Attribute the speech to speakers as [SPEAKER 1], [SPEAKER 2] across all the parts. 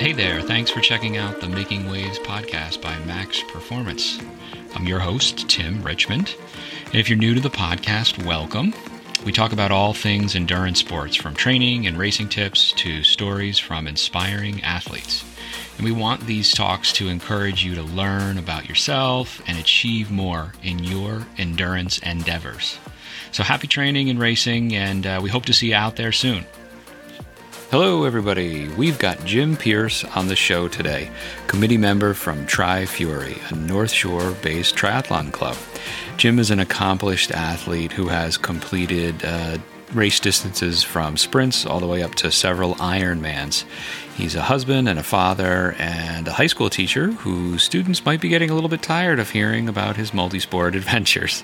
[SPEAKER 1] Hey there, thanks for checking out the Making Waves podcast by Max Performance. I'm your host, Tim Richmond. And if you're new to the podcast, welcome. We talk about all things endurance sports, from training and racing tips to stories from inspiring athletes. And we want these talks to encourage you to learn about yourself and achieve more in your endurance endeavors. So happy training and racing, and uh, we hope to see you out there soon. Hello, everybody. We've got Jim Pierce on the show today, committee member from Tri Fury, a North Shore based triathlon club. Jim is an accomplished athlete who has completed uh, race distances from sprints all the way up to several Ironmans. He's a husband and a father and a high school teacher whose students might be getting a little bit tired of hearing about his multi-sport adventures.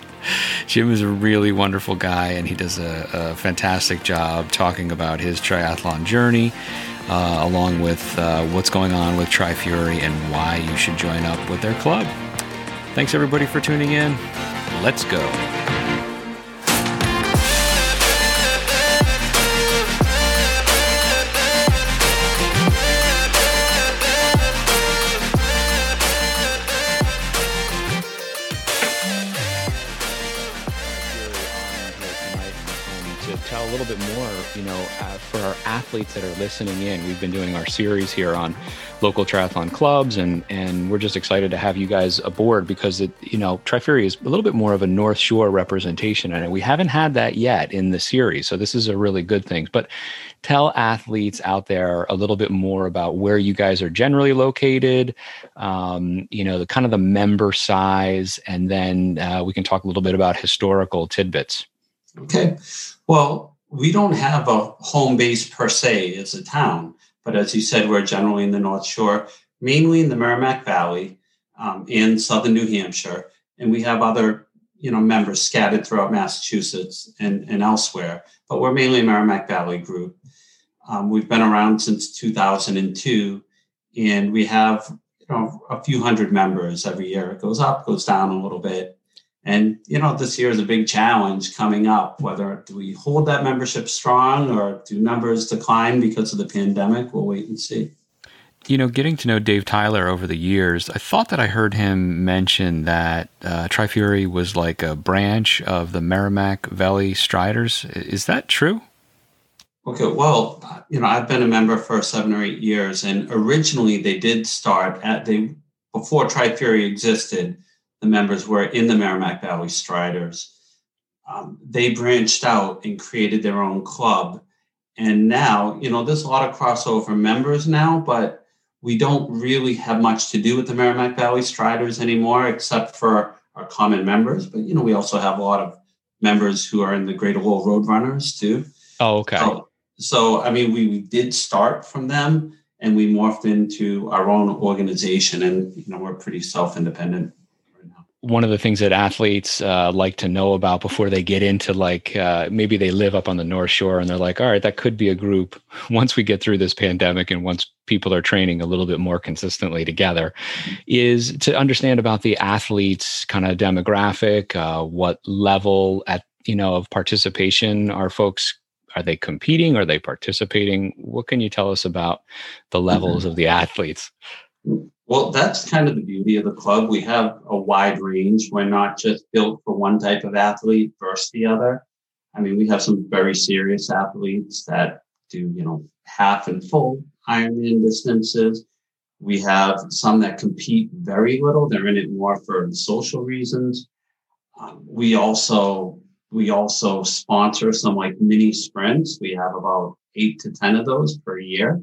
[SPEAKER 1] Jim is a really wonderful guy and he does a, a fantastic job talking about his triathlon journey. Uh, along with uh, what's going on with Tri Fury and why you should join up with their club. Thanks everybody for tuning in. Let's go. You know, uh, for our athletes that are listening in. We've been doing our series here on local triathlon clubs, and and we're just excited to have you guys aboard because it, you know, Tri is a little bit more of a North Shore representation, and we haven't had that yet in the series. So this is a really good thing. But tell athletes out there a little bit more about where you guys are generally located, um, you know, the kind of the member size, and then uh, we can talk a little bit about historical tidbits.
[SPEAKER 2] Okay. Well, we don't have a home base per se as a town, but as you said, we're generally in the North Shore, mainly in the Merrimack Valley um, in southern New Hampshire, and we have other you know members scattered throughout Massachusetts and, and elsewhere, but we're mainly a Merrimack Valley group. Um, we've been around since 2002, and we have you know a few hundred members every year. It goes up, goes down a little bit. And you know, this year is a big challenge coming up. Whether do we hold that membership strong or do numbers decline because of the pandemic? We'll wait and see.
[SPEAKER 1] You know, getting to know Dave Tyler over the years, I thought that I heard him mention that uh, Tri Fury was like a branch of the Merrimack Valley Striders. Is that true?
[SPEAKER 2] Okay, well, you know, I've been a member for seven or eight years, and originally they did start at they before Tri Fury existed the members were in the Merrimack Valley Striders. Um, they branched out and created their own club. And now, you know, there's a lot of crossover members now, but we don't really have much to do with the Merrimack Valley Striders anymore, except for our common members. But, you know, we also have a lot of members who are in the Greater Lowell Roadrunners too.
[SPEAKER 1] Oh, okay.
[SPEAKER 2] So, so I mean, we, we did start from them and we morphed into our own organization and, you know, we're pretty self-independent
[SPEAKER 1] one of the things that athletes uh, like to know about before they get into like uh, maybe they live up on the north shore and they're like all right that could be a group. Once we get through this pandemic and once people are training a little bit more consistently together is to understand about the athletes kind of demographic uh, what level at you know of participation are folks are they competing? Are they participating? What can you tell us about the levels mm-hmm. of the athletes
[SPEAKER 2] well, that's kind of the beauty of the club. We have a wide range. We're not just built for one type of athlete versus the other. I mean, we have some very serious athletes that do, you know, half and full Ironman distances. We have some that compete very little. They're in it more for social reasons. Um, we also we also sponsor some like mini sprints. We have about eight to ten of those per year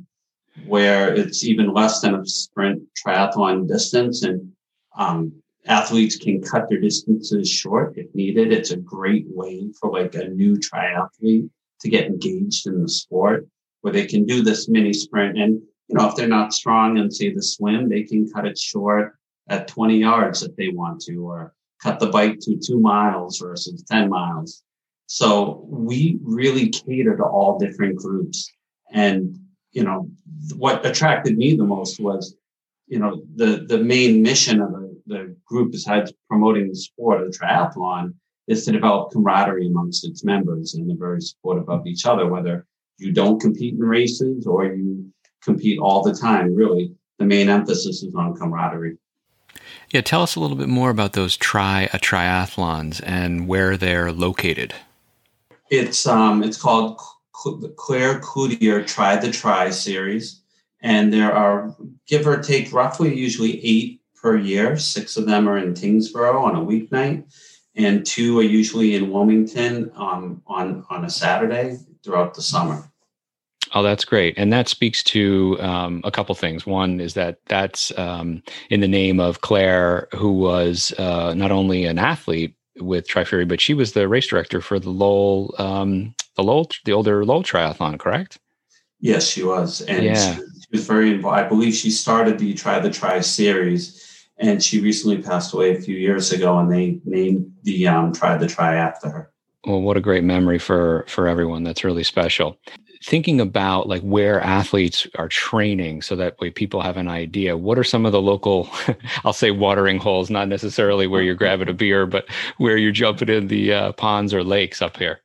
[SPEAKER 2] where it's even less than a sprint triathlon distance and um, athletes can cut their distances short if needed. It's a great way for like a new triathlete to get engaged in the sport where they can do this mini sprint. And, you know, if they're not strong in say the swim, they can cut it short at 20 yards if they want to, or cut the bike to two miles versus 10 miles. So we really cater to all different groups. And you know, what attracted me the most was, you know, the the main mission of the, the group besides promoting the sport of triathlon is to develop camaraderie amongst its members and they're very supportive of each other, whether you don't compete in races or you compete all the time. Really, the main emphasis is on camaraderie.
[SPEAKER 1] Yeah, tell us a little bit more about those try a triathlons and where they're located.
[SPEAKER 2] It's um, it's called Claire Cloutier Try the Tri series, and there are give or take roughly usually eight per year. Six of them are in Tyngsboro on a weeknight, and two are usually in Wilmington um, on on a Saturday throughout the summer.
[SPEAKER 1] Oh, that's great, and that speaks to um, a couple things. One is that that's um, in the name of Claire, who was uh, not only an athlete with Tri-Fury, but she was the race director for the Lowell, um, the Lowell, the older Lowell Triathlon, correct?
[SPEAKER 2] Yes, she was, and yeah. she, she was very involved. I believe she started the Try the Tri series, and she recently passed away a few years ago, and they named the um, Try the Tri after her.
[SPEAKER 1] Well, what a great memory for for everyone. That's really special thinking about like where athletes are training so that way people have an idea what are some of the local i'll say watering holes not necessarily where you're grabbing a beer but where you're jumping in the uh, ponds or lakes up here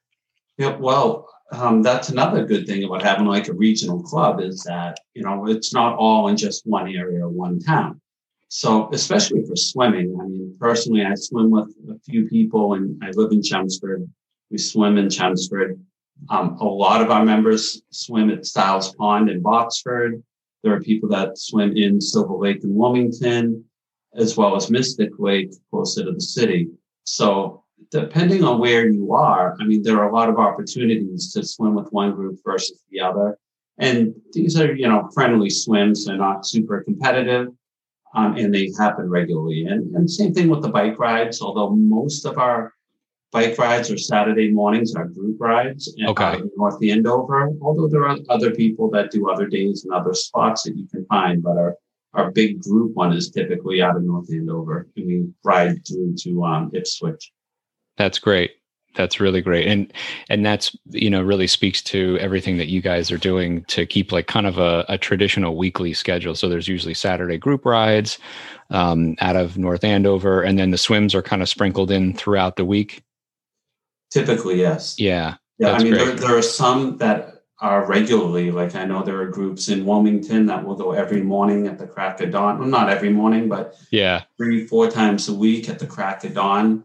[SPEAKER 2] yeah well um, that's another good thing about having like a regional club is that you know it's not all in just one area or one town so especially for swimming i mean personally i swim with a few people and i live in chelmsford we swim in chelmsford um, a lot of our members swim at Stiles Pond in Boxford. There are people that swim in Silver Lake in Wilmington, as well as Mystic Lake, closer to the city. So depending on where you are, I mean, there are a lot of opportunities to swim with one group versus the other. And these are, you know, friendly swims. They're not super competitive. Um, and they happen regularly. And, and same thing with the bike rides, although most of our bike rides or Saturday mornings are group rides in,
[SPEAKER 1] okay.
[SPEAKER 2] in North Andover. Although there are other people that do other days and other spots that you can find, but our our big group one is typically out of North Andover, and we ride through to um, Ipswich.
[SPEAKER 1] That's great. That's really great, and and that's you know really speaks to everything that you guys are doing to keep like kind of a, a traditional weekly schedule. So there's usually Saturday group rides um, out of North Andover, and then the swims are kind of sprinkled in throughout the week.
[SPEAKER 2] Typically, yes.
[SPEAKER 1] Yeah.
[SPEAKER 2] Yeah. I mean, there, there are some that are regularly, like I know there are groups in Wilmington that will go every morning at the crack of dawn. Well, not every morning, but
[SPEAKER 1] yeah,
[SPEAKER 2] three, four times a week at the crack of dawn.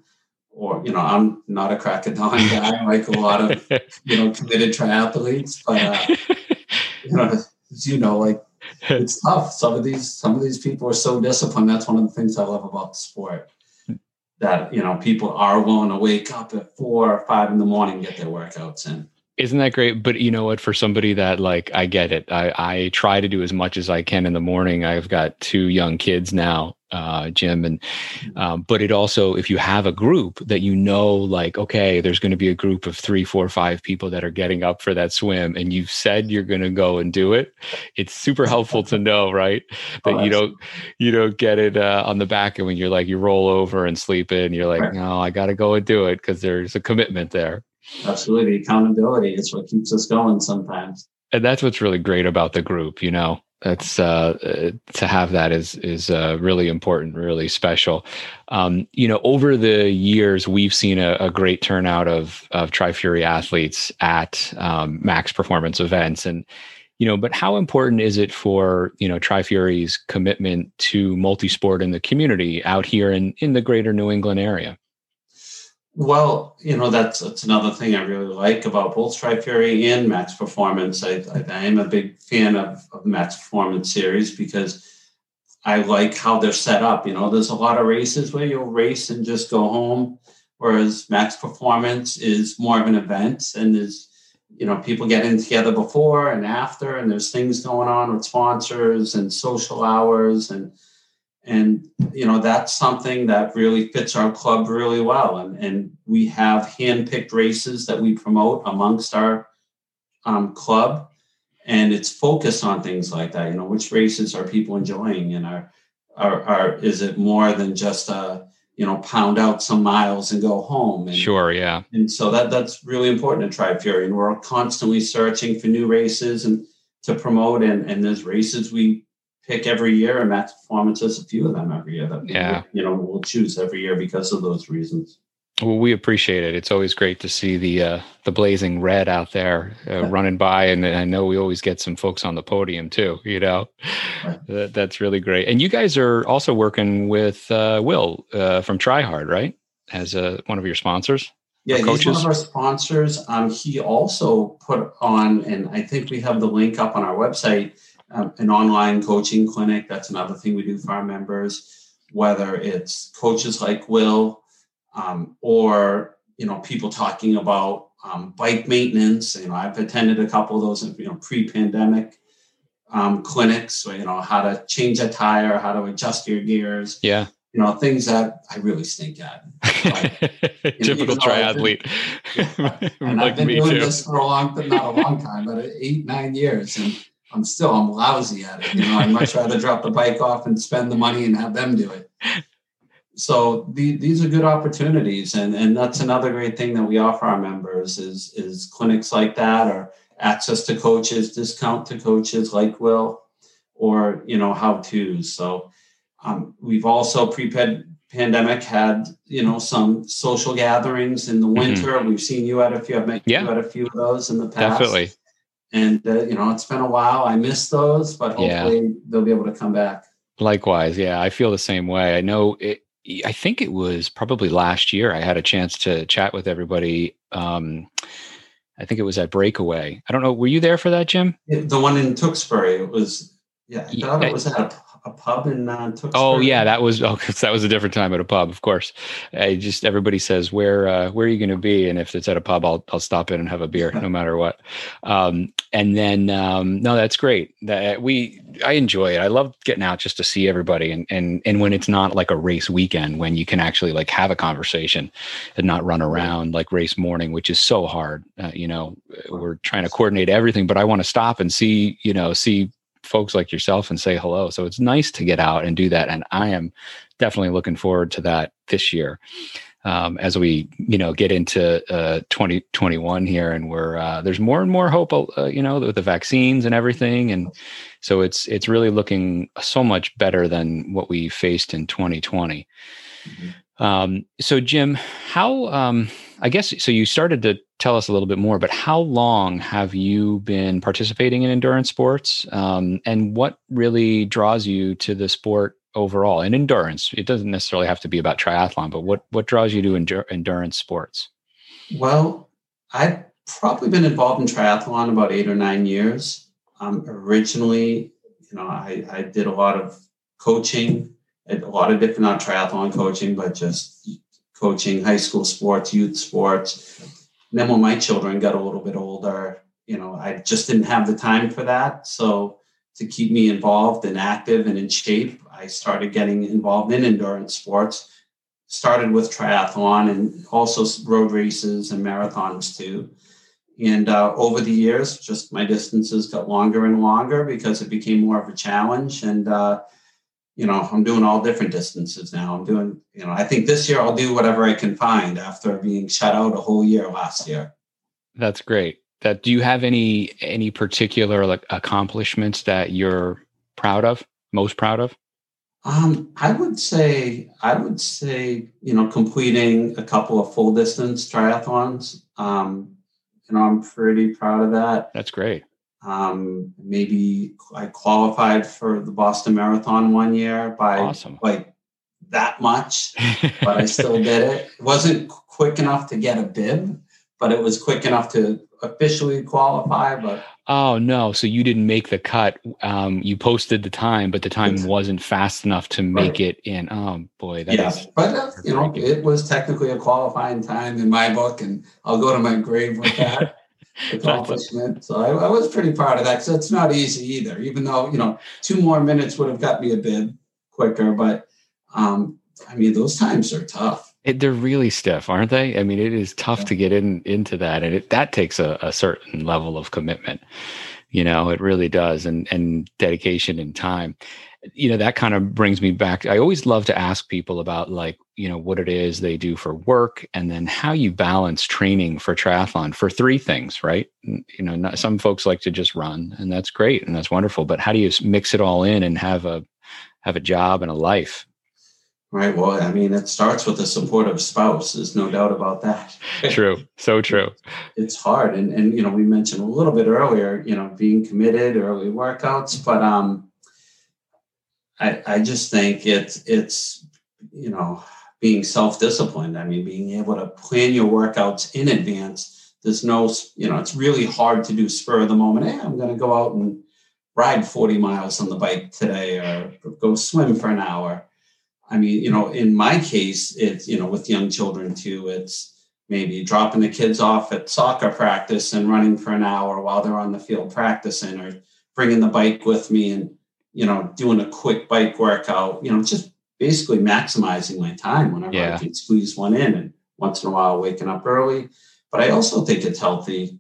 [SPEAKER 2] Or, you know, I'm not a crack dawn guy like a lot of, you know, committed triathletes, but, uh, you know, you know, like it's tough. Some of these, some of these people are so disciplined. That's one of the things I love about the sport that you know people are willing to wake up at four or five in the morning get their workouts in.
[SPEAKER 1] Isn't that great? But you know what? For somebody that like i get it. I i try to do as much as i can in the morning. I've got two young kids now uh, Jim. And um, but it also, if you have a group that you know, like, okay, there's going to be a group of three, four, five people that are getting up for that swim, and you've said you're going to go and do it. It's super helpful to know, right? That oh, you don't you don't get it uh, on the back, and when you're like you roll over and sleep in, you're like, right. no, I got to go and do it because there's a commitment there.
[SPEAKER 2] Absolutely, accountability is what keeps us going sometimes.
[SPEAKER 1] And that's what's really great about the group, you know that's uh, uh, to have that is is uh, really important, really special. Um, you know, over the years, we've seen a, a great turnout of of Tri Fury athletes at um, Max Performance events, and you know, but how important is it for you know Tri Fury's commitment to multi-sport in the community out here in in the greater New England area?
[SPEAKER 2] Well, you know that's that's another thing I really like about both Tri-Fury and Max Performance. I, I, I am a big fan of, of Max Performance series because I like how they're set up. You know, there's a lot of races where you'll race and just go home, whereas Max Performance is more of an event and there's you know people getting together before and after, and there's things going on with sponsors and social hours and and you know that's something that really fits our club really well. And, and we have hand-picked races that we promote amongst our um, club. And it's focused on things like that you know which races are people enjoying and are are, are is it more than just a you know pound out some miles and go home? And,
[SPEAKER 1] sure yeah.
[SPEAKER 2] and so that that's really important to Tri-Fury. And we're constantly searching for new races and to promote. And and there's races we pick every year, and Max Performance has a few of them every year that
[SPEAKER 1] yeah.
[SPEAKER 2] you know we'll choose every year because of those reasons.
[SPEAKER 1] Well, we appreciate it. It's always great to see the uh, the blazing red out there uh, running by, and I know we always get some folks on the podium too. You know, that, that's really great. And you guys are also working with uh, Will uh, from Try Hard, right? As a, one of your sponsors.
[SPEAKER 2] Yeah, he's one of our sponsors. Um, he also put on, and I think we have the link up on our website, um, an online coaching clinic. That's another thing we do for our members, whether it's coaches like Will um, or you know people talking about um, bike maintenance. You know, I've attended a couple of those you know pre-pandemic um, clinics. So, you know how to change a tire, how to adjust your gears.
[SPEAKER 1] Yeah.
[SPEAKER 2] You know things that I really stink at.
[SPEAKER 1] Like, Typical triathlete.
[SPEAKER 2] Been, and like I've been doing too. this for a long, not a long time, but eight nine years, and I'm still I'm lousy at it. You know, I'd much rather drop the bike off and spend the money and have them do it so the, these are good opportunities and, and that's another great thing that we offer our members is, is clinics like that or access to coaches discount to coaches like will or you know how to's so um, we've also pre-pandemic had you know some social gatherings in the mm-hmm. winter mm-hmm. we've seen you at a few i've met yeah. you at a few of those in the past
[SPEAKER 1] definitely
[SPEAKER 2] and uh, you know it's been a while i miss those but hopefully yeah. they'll be able to come back
[SPEAKER 1] likewise yeah i feel the same way i know it I think it was probably last year I had a chance to chat with everybody. Um, I think it was at Breakaway. I don't know. Were you there for that, Jim?
[SPEAKER 2] The one in Tewksbury. It was. Yeah, I thought it was at a a pub in uh,
[SPEAKER 1] Oh yeah, that was oh, that was a different time at a pub, of course. I just everybody says where uh, where are you going to be, and if it's at a pub, I'll I'll stop in and have a beer, no matter what. Um, and then um, no, that's great. That we I enjoy it. I love getting out just to see everybody, and and and when it's not like a race weekend, when you can actually like have a conversation and not run around like race morning, which is so hard. Uh, you know, we're trying to coordinate everything, but I want to stop and see you know see folks like yourself and say hello. So it's nice to get out and do that. And I am definitely looking forward to that this year. Um, as we, you know, get into uh, 2021 here, and we're uh, there's more and more hope, uh, you know, with the vaccines and everything, and so it's it's really looking so much better than what we faced in 2020. Mm-hmm. Um, so, Jim, how um, I guess so. You started to tell us a little bit more, but how long have you been participating in endurance sports? Um, and what really draws you to the sport overall and endurance? It doesn't necessarily have to be about triathlon, but what, what draws you to endur- endurance sports?
[SPEAKER 2] Well, I've probably been involved in triathlon about eight or nine years. Um, originally, you know, I, I did a lot of coaching, a lot of different, not triathlon coaching, but just coaching high school sports, youth sports. And then when my children got a little bit older, you know, I just didn't have the time for that. So to keep me involved and active and in shape, I started getting involved in endurance sports. Started with triathlon and also road races and marathons too. And uh, over the years, just my distances got longer and longer because it became more of a challenge. And uh, you know, I'm doing all different distances now. I'm doing, you know, I think this year I'll do whatever I can find after being shut out a whole year last year.
[SPEAKER 1] That's great. That do you have any any particular like accomplishments that you're proud of, most proud of?
[SPEAKER 2] Um, I would say I would say, you know, completing a couple of full distance triathlons. Um, you know, I'm pretty proud of that.
[SPEAKER 1] That's great.
[SPEAKER 2] Um, maybe I qualified for the Boston Marathon one year by awesome. like that much, but I still did it. It wasn't quick enough to get a bib, but it was quick enough to officially qualify. But
[SPEAKER 1] oh no, so you didn't make the cut. Um, you posted the time, but the time wasn't fast enough to make right. it in. Oh boy,
[SPEAKER 2] that yeah, but uh, you know, it was technically a qualifying time in my book, and I'll go to my grave with that. accomplishment. So I, I, was pretty proud of that because it's not easy either. Even though you know two more minutes would have got me a bit quicker, but um, I mean those times are tough.
[SPEAKER 1] It, they're really stiff, aren't they? I mean, it is tough yeah. to get in into that, and it, that takes a, a certain level of commitment. You know, it really does, and and dedication and time you know that kind of brings me back i always love to ask people about like you know what it is they do for work and then how you balance training for triathlon for three things right you know not, some folks like to just run and that's great and that's wonderful but how do you mix it all in and have a have a job and a life
[SPEAKER 2] Right. Well, I mean, it starts with a supportive spouse. There's no doubt about that.
[SPEAKER 1] true. So true.
[SPEAKER 2] It's hard. And, and, you know, we mentioned a little bit earlier, you know, being committed, early workouts, but um, I, I just think it's, it's, you know, being self-disciplined. I mean, being able to plan your workouts in advance. There's no, you know, it's really hard to do spur of the moment. Hey, I'm going to go out and ride 40 miles on the bike today or go swim for an hour I mean, you know, in my case, it's, you know, with young children too, it's maybe dropping the kids off at soccer practice and running for an hour while they're on the field practicing or bringing the bike with me and, you know, doing a quick bike workout, you know, just basically maximizing my time whenever yeah. I can squeeze one in and once in a while waking up early. But I also think it's healthy,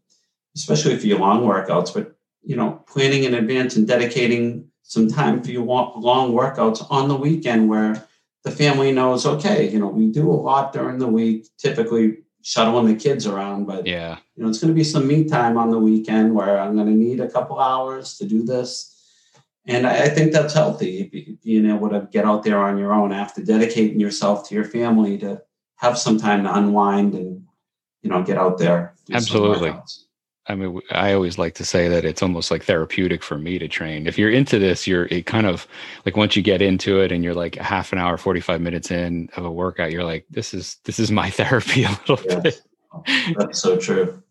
[SPEAKER 2] especially for your long workouts, but, you know, planning in advance and dedicating some time for your long workouts on the weekend where the family knows, okay, you know, we do a lot during the week, typically shuttling the kids around, but
[SPEAKER 1] yeah,
[SPEAKER 2] you know, it's going to be some me time on the weekend where I'm going to need a couple hours to do this. And I, I think that's healthy, being able to get out there on your own after dedicating yourself to your family to have some time to unwind and, you know, get out there.
[SPEAKER 1] Absolutely. I mean, I always like to say that it's almost like therapeutic for me to train. If you're into this, you're it kind of like once you get into it and you're like a half an hour, 45 minutes in of a workout, you're like, this is this is my therapy a little yes. bit.
[SPEAKER 2] That's so true.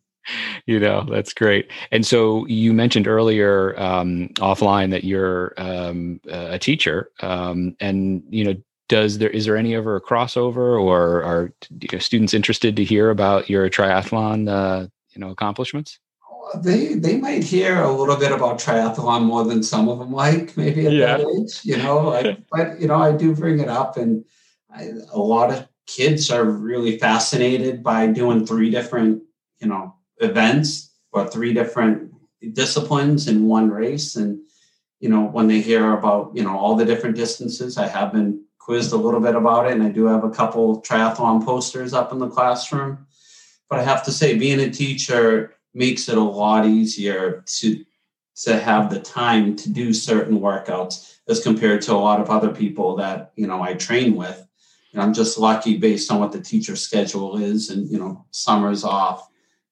[SPEAKER 1] You know, that's great. And so you mentioned earlier um, offline that you're um, a teacher, um, and you know, does there is there any ever a crossover, or are students interested to hear about your triathlon, uh, you know, accomplishments?
[SPEAKER 2] they they might hear a little bit about triathlon more than some of them like maybe at yeah. that age you know like, but you know i do bring it up and I, a lot of kids are really fascinated by doing three different you know events or three different disciplines in one race. And you know when they hear about you know all the different distances i have been quizzed a little bit about it. And i do have a couple triathlon posters up in the classroom. But i have to say being a teacher makes it a lot easier to to have the time to do certain workouts as compared to a lot of other people that you know I train with. And I'm just lucky based on what the teacher schedule is, and you know summers off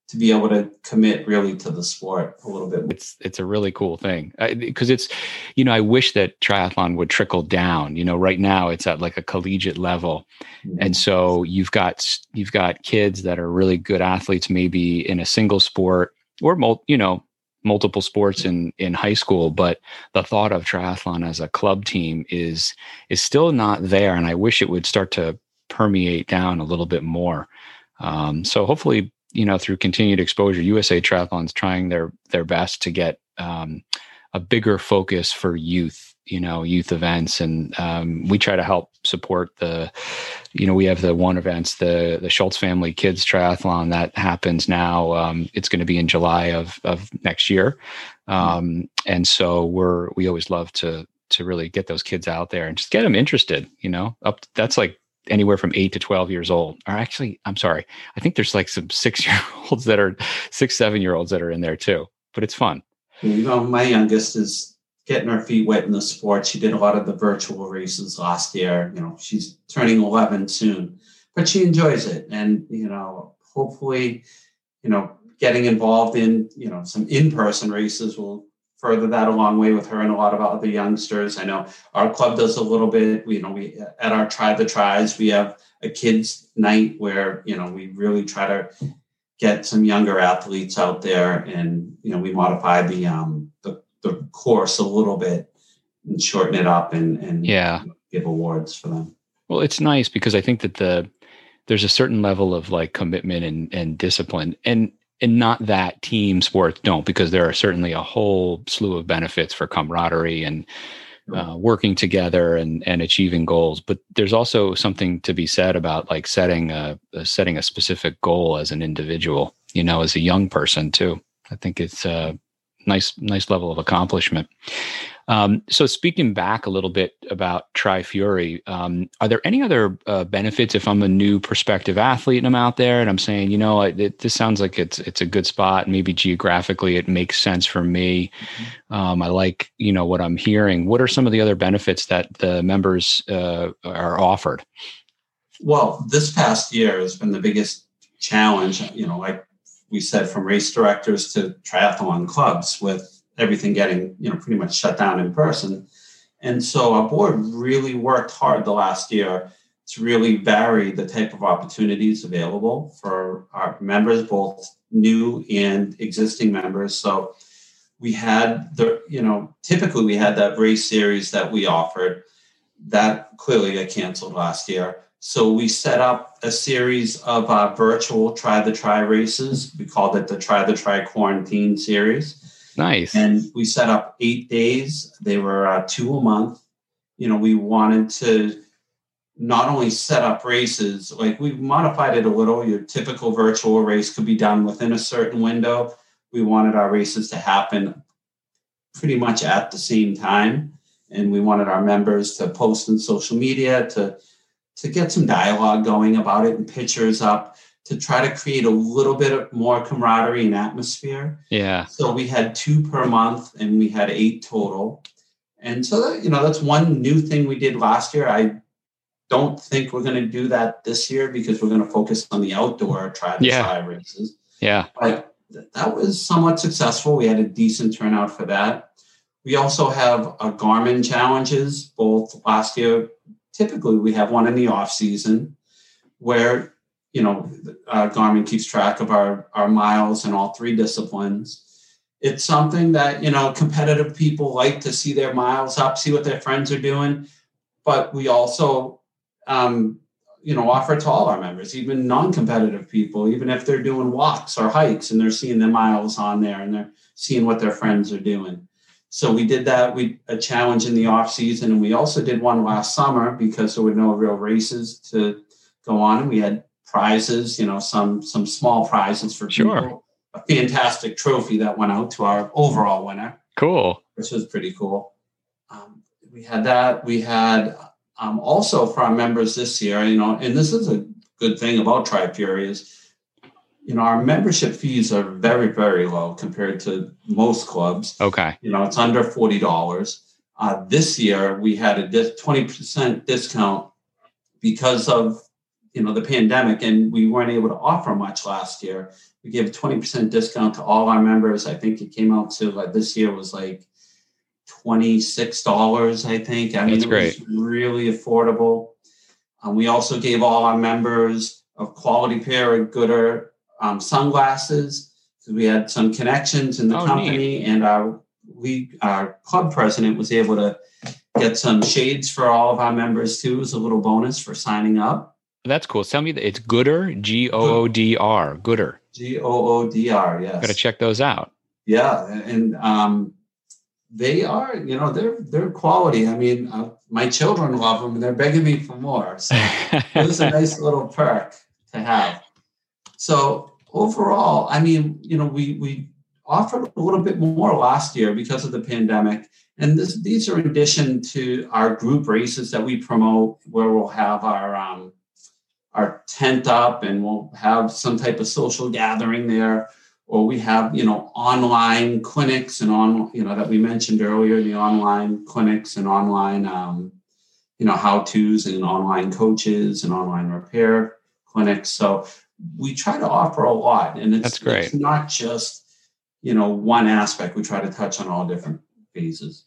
[SPEAKER 2] to be able to commit really to the sport a little bit.
[SPEAKER 1] It's it's a really cool thing because it's, you know, I wish that triathlon would trickle down. You know, right now it's at like a collegiate level, mm-hmm. and so you've got you've got kids that are really good athletes, maybe in a single sport or mul- you know multiple sports in in high school but the thought of triathlon as a club team is is still not there and i wish it would start to permeate down a little bit more um, so hopefully you know through continued exposure usa triathlon's trying their their best to get um, a bigger focus for youth you know youth events. And um, we try to help support the you know we have the one events the the schultz family kids triathlon that happens now um, it's going to be in july of of next year. Um, and so we're we always love to to really get those kids out there and just get them interested you know up that's like anywhere from eight to 12 years old. Or actually, I'm sorry, I think there's like some six year olds that are six, seven year olds that are in there too, but it's fun.
[SPEAKER 2] You know, my youngest is getting her feet wet in the sport. She did a lot of the virtual races last year. You know, she's turning 11 soon, but she enjoys it. And, you know, hopefully, you know, getting involved in, you know, some in person races will further that a long way with her and a lot of other youngsters. I know our club does a little bit. We, you know, we at our Try the Tries, we have a kids night where you know we really try to get some younger athletes out there, and you know we modify the um the, the course a little bit and shorten it up and and
[SPEAKER 1] yeah
[SPEAKER 2] give awards for them.
[SPEAKER 1] Well, it's nice because I think that the there's a certain level of like commitment and, and discipline and and not that team sports don't, because there are certainly a whole slew of benefits for camaraderie and uh, working together and and achieving goals. But there's also something to be said about like setting a, a setting a specific goal as an individual. You know, as a young person too. I think it's a nice nice level of accomplishment. Um, so speaking back a little bit about Tri-Fury, um, are there any other uh, benefits if I'm a new prospective athlete and I'm out there and I'm saying, you know, it, this sounds like it's it's a good spot. Maybe geographically it makes sense for me. Mm-hmm. Um, I like you know what I'm hearing. What are some of the other benefits that the members uh, are offered?
[SPEAKER 2] Well, this past year has been the biggest challenge. You know, like we said, from race directors to triathlon clubs with everything getting you know pretty much shut down in person. And so our board really worked hard the last year to really vary the type of opportunities available for our members, both new and existing members. So we had the, you know, typically we had that race series that we offered that clearly got canceled last year. So we set up a series of uh, virtual try the try races. We called it the try the try quarantine series.
[SPEAKER 1] Nice.
[SPEAKER 2] And we set up eight days. They were uh, two a month. You know, we wanted to not only set up races, like we modified it a little. Your typical virtual race could be done within a certain window. We wanted our races to happen pretty much at the same time. And we wanted our members to post on social media to to get some dialogue going about it and pictures up to try to create a little bit more camaraderie and atmosphere.
[SPEAKER 1] Yeah.
[SPEAKER 2] So we had two per month and we had eight total. And so that, you know, that's one new thing we did last year. I don't think we're going to do that this year because we're going to focus on the outdoor try yeah. try races.
[SPEAKER 1] Yeah.
[SPEAKER 2] But that was somewhat successful. We had a decent turnout for that. We also have a Garmin challenges both last year. Typically, we have one in the off season where you know, uh, Garmin keeps track of our, our miles in all three disciplines. It's something that, you know, competitive people like to see their miles up, see what their friends are doing. But we also, um, you know, offer it to all our members, even non-competitive people, even if they're doing walks or hikes and they're seeing their miles on there and they're seeing what their friends are doing. So we did that. We a challenge in the off season, and we also did one last summer because there were no real races to go on. And we had prizes, you know, some some small prizes for people. Sure. A fantastic trophy that went out to our overall winner.
[SPEAKER 1] Cool.
[SPEAKER 2] Which was pretty cool. Um, we had that. We had um, also for our members this year, you know, and this is a good thing about Tri-Fury is, you know, our membership fees are very, very low compared to most clubs.
[SPEAKER 1] Okay.
[SPEAKER 2] You know, it's under forty dollars. Uh, this year we had a twenty percent discount because of you know the pandemic and we weren't able to offer much last year. We gave a 20% discount to all our members. I think it came out to like this year was like $26 i think. I mean
[SPEAKER 1] That's
[SPEAKER 2] it
[SPEAKER 1] great.
[SPEAKER 2] was really affordable. Um, we also gave all our members a quality pair of Goodr um, sunglasses because we had some connections in the oh, company neat. and our we our club president was able to get some shades for all of our members too. As a little bonus for signing up
[SPEAKER 1] that's cool. Tell me that it's Gooder, G O O D R, Goodr. Gooder.
[SPEAKER 2] G O O D R, Yes.
[SPEAKER 1] Got to check those out.
[SPEAKER 2] Yeah, and um, they are, you know, they're they're quality. I mean, uh, my children love them, and they're begging me for more. So it was a nice little perk to have. So overall, I mean, you know, we we offered a little bit more last year because of the pandemic. And this, these are in addition to our group races that we promote, where we'll have our um, our tent up and we'll have some type of social gathering there. Or we have you know online clinics and on you know that we mentioned earlier the online clinics and online um, you know how to's and online coaches and online repair clinics. So we try to offer a lot and it's,
[SPEAKER 1] That's great.
[SPEAKER 2] it's not just you know one aspect. We try to touch on all different phases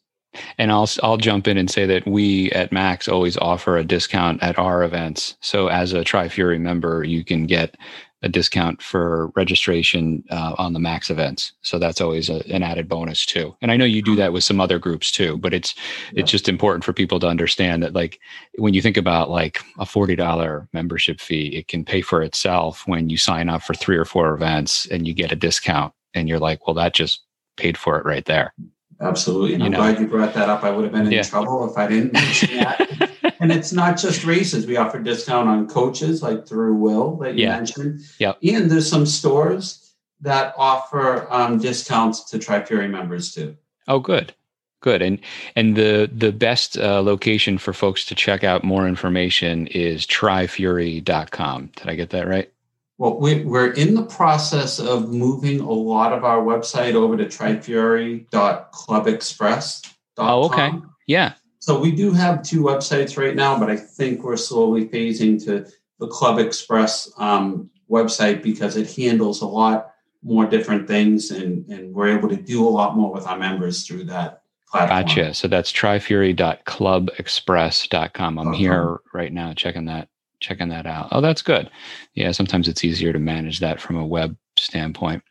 [SPEAKER 1] and I'll I'll jump in and say that we at Max always offer a discount at our events. So as a Tri-Fury member, you can get a discount for registration uh, on the Max events. So that's always a, an added bonus too. And I know you do that with some other groups too, but it's yeah. it's just important for people to understand that like when you think about like a forty dollar membership fee, it can pay for itself when you sign up for three or four events and you get a discount, and you're like, well, that just paid for it right there.
[SPEAKER 2] Absolutely. And you I'm know. glad you brought that up. I would have been in yeah. trouble if I didn't mention that. and it's not just races. We offer discount on coaches like through Will that you yeah. mentioned.
[SPEAKER 1] Yeah.
[SPEAKER 2] And there's some stores that offer um, discounts to Tri-Fury members too.
[SPEAKER 1] Oh, good. good. And and the the best uh, location for folks to check out more information is trifury.com. Did I get that right?
[SPEAKER 2] Well, we, we're in the process of moving a lot of our website over to trifury.clubexpress.com.
[SPEAKER 1] Oh, okay. Yeah.
[SPEAKER 2] So we do have two websites right now, but I think we're slowly phasing to the Club Express um, website because it handles a lot more different things and, and we're able to do a lot more with our members through that platform.
[SPEAKER 1] Gotcha. So that's trifury.clubexpress.com. I'm uh-huh. here right now checking that checking that out. Oh, that's good. Yeah, sometimes it's easier to manage that from a web standpoint.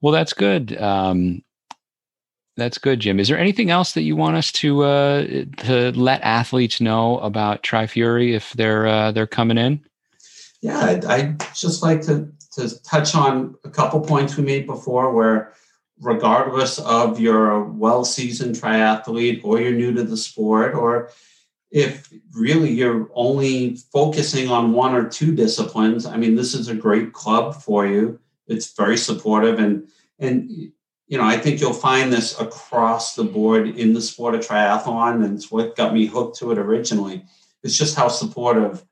[SPEAKER 1] Well, that's good. Um, that's good, Jim. Is there anything else that you want us to uh, to let athletes know about TriFury if they're uh, they're coming in?
[SPEAKER 2] Yeah, I'd, I'd, just like to to touch on a couple points we made before, where regardless of your well seasoned triathlete or you're new to the sport or if really you're only focusing on one or two disciplines, I mean, this is a great club for you. It's very supportive and and you know, I think you'll find this across the board in the sport of triathlon, and it's what got me hooked to it originally. It's just how supportive,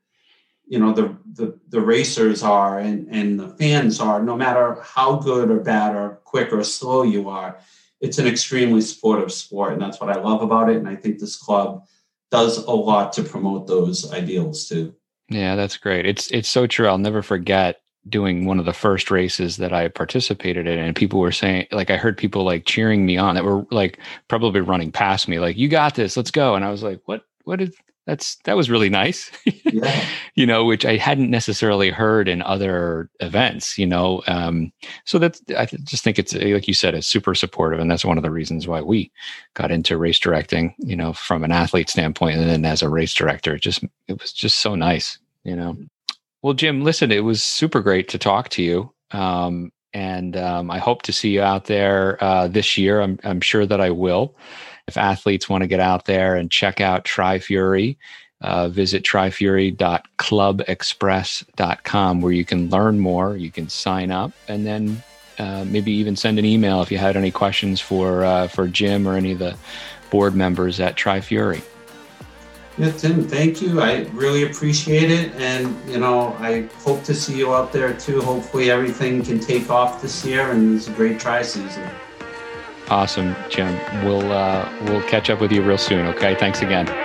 [SPEAKER 2] you know, the the, the racers are and, and the fans are, no matter how good or bad or quick or slow you are. It's an extremely supportive sport, and that's what I love about it. And I think this club does a lot to promote those ideals too.
[SPEAKER 1] Yeah, that's great. It's it's so true. I'll never forget doing one of the first races that I participated in and people were saying like I heard people like cheering me on that were like probably running past me like you got this let's go and I was like what what is that's that was really nice. Yeah. you know which i hadn't necessarily heard in other events you know um, so that's i just think it's like you said it's super supportive and that's one of the reasons why we got into race directing you know from an athlete standpoint and then as a race director it just it was just so nice you know. Well jim listen it was super great to talk to you um, and um, i hope to see you out there uh, this year. I'm, I'm sure that i will if athletes want to get out there and check out TriFury, uh, visit trifury.clubexpress.com where you can learn more, you can sign up, and then uh, maybe even send an email if you had any questions for uh, for Jim or any of the board members at TriFury.
[SPEAKER 2] Yeah, Tim, thank you. I really appreciate it. And, you know, I hope to see you out there too. Hopefully everything can take off this year and it's a great tri season.
[SPEAKER 1] Awesome, Jim. We'll uh, we'll catch up with you real soon. Okay. Thanks again.